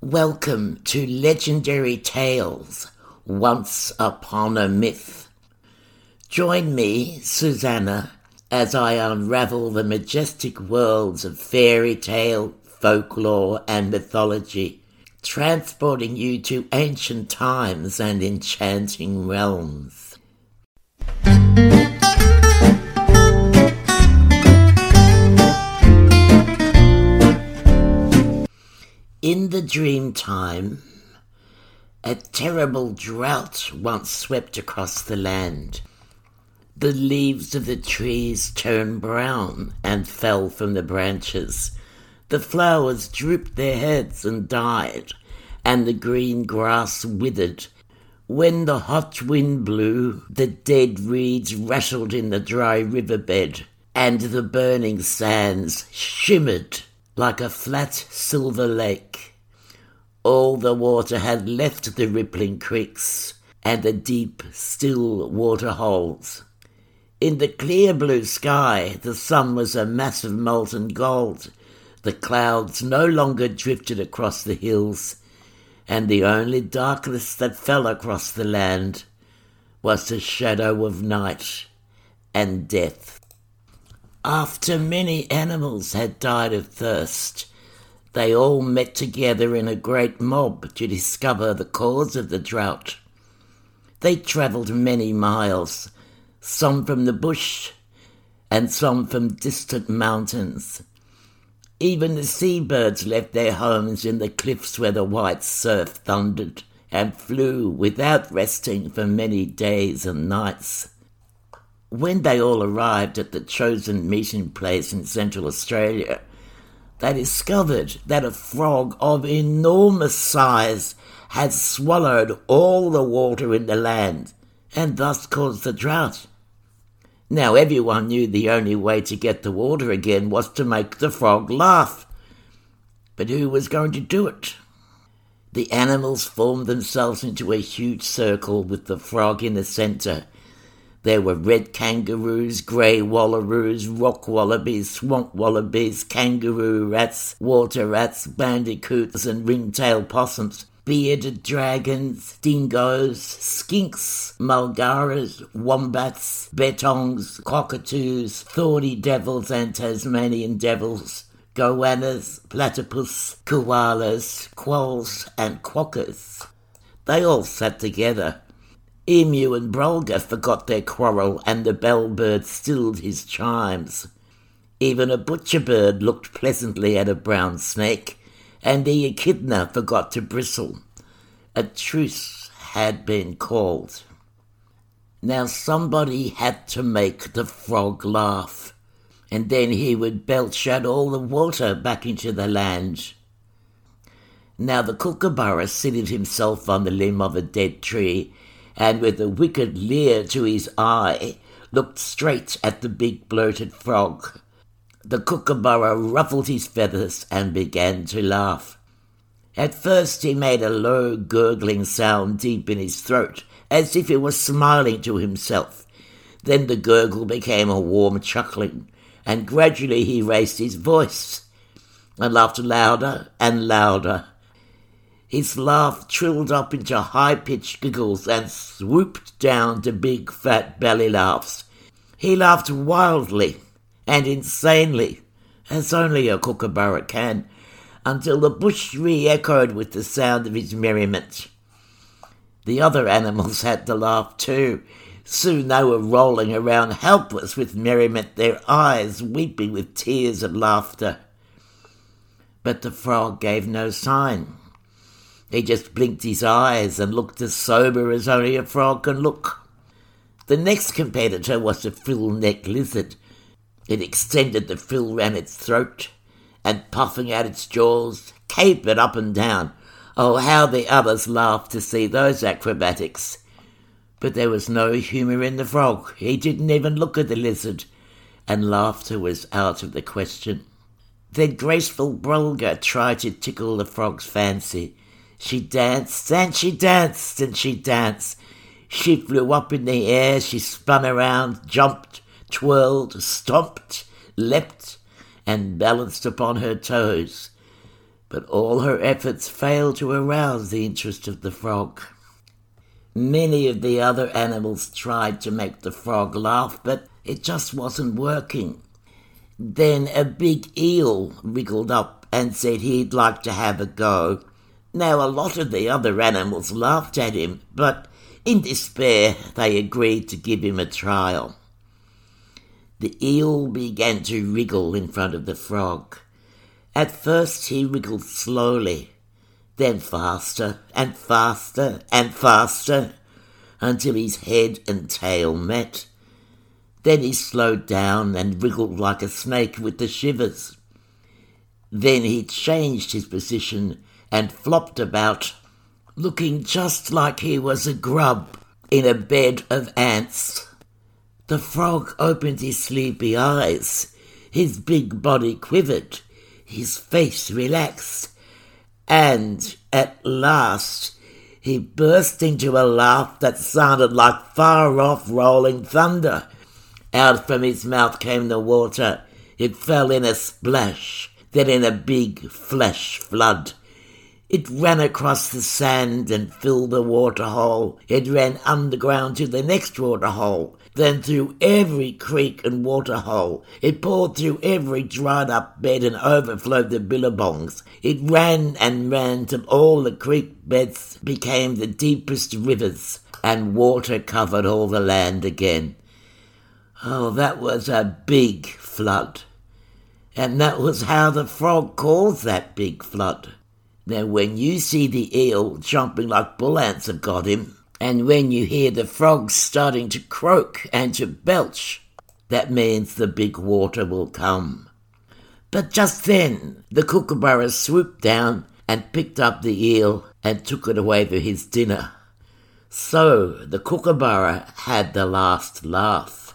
Welcome to Legendary Tales Once Upon a Myth. Join me, Susanna, as I unravel the majestic worlds of fairy tale, folklore, and mythology, transporting you to ancient times and enchanting realms. In the dream time, a terrible drought once swept across the land. The leaves of the trees turned brown and fell from the branches. The flowers drooped their heads and died, and the green grass withered. When the hot wind blew, the dead reeds rattled in the dry riverbed, and the burning sands shimmered like a flat silver lake. All the water had left the rippling creeks and the deep, still water holes. In the clear blue sky, the sun was a mass of molten gold. The clouds no longer drifted across the hills, and the only darkness that fell across the land was the shadow of night and death. After many animals had died of thirst, they all met together in a great mob to discover the cause of the drought. They travelled many miles, some from the bush and some from distant mountains. Even the seabirds left their homes in the cliffs where the white surf thundered and flew without resting for many days and nights. When they all arrived at the chosen meeting place in Central Australia, they discovered that a frog of enormous size had swallowed all the water in the land and thus caused the drought. Now everyone knew the only way to get the water again was to make the frog laugh. But who was going to do it? The animals formed themselves into a huge circle with the frog in the centre there were red kangaroos, grey wallaroos, rock wallabies, swamp wallabies, kangaroo rats, water rats, bandicoots, and ringtail possums, bearded dragons, dingoes, skinks, mulgaras, wombats, bettongs, cockatoos, thorny devils, and Tasmanian devils, goannas, platypus, koalas, quolls, and quokkas. They all sat together Emu and Brolga forgot their quarrel, and the bellbird stilled his chimes. Even a butcher bird looked pleasantly at a brown snake, and the echidna forgot to bristle. A truce had been called. Now somebody had to make the frog laugh, and then he would belch out all the water back into the land. Now the kookaburra seated himself on the limb of a dead tree and with a wicked leer to his eye, looked straight at the big bloated frog. The kookaburra ruffled his feathers and began to laugh. At first he made a low gurgling sound deep in his throat, as if he was smiling to himself. Then the gurgle became a warm chuckling, and gradually he raised his voice and laughed louder and louder his laugh trilled up into high pitched giggles and swooped down to big fat belly laughs. He laughed wildly and insanely, as only a kookaburra can, until the bush re echoed with the sound of his merriment. The other animals had to laugh too. Soon they were rolling around helpless with merriment, their eyes weeping with tears of laughter. But the frog gave no sign. He just blinked his eyes and looked as sober as only a frog can look. The next competitor was a frill-necked lizard. It extended the frill round its throat and, puffing out its jaws, capered up and down. Oh, how the others laughed to see those acrobatics! But there was no humour in the frog. He didn't even look at the lizard, and laughter was out of the question. Then graceful Brolga tried to tickle the frog's fancy she danced and she danced and she danced. She flew up in the air, she spun around, jumped, twirled, stomped, leapt, and balanced upon her toes. but all her efforts failed to arouse the interest of the frog. Many of the other animals tried to make the frog laugh, but it just wasn't working. Then a big eel wriggled up and said he'd like to have a go. Now, a lot of the other animals laughed at him, but in despair they agreed to give him a trial. The eel began to wriggle in front of the frog. At first he wriggled slowly, then faster and faster and faster until his head and tail met. Then he slowed down and wriggled like a snake with the shivers. Then he changed his position and flopped about, looking just like he was a grub in a bed of ants. The frog opened his sleepy eyes. His big body quivered. His face relaxed. And at last he burst into a laugh that sounded like far off rolling thunder. Out from his mouth came the water. It fell in a splash, then in a big flash flood. It ran across the sand and filled the water hole. It ran underground to the next water hole, then through every creek and water hole. It poured through every dried up bed and overflowed the billabongs. It ran and ran till all the creek beds became the deepest rivers, and water covered all the land again. Oh, that was a big flood. And that was how the frog calls that big flood. Now, when you see the eel jumping like bull ants have got him, and when you hear the frogs starting to croak and to belch, that means the big water will come. But just then, the kookaburra swooped down and picked up the eel and took it away for his dinner. So the kookaburra had the last laugh.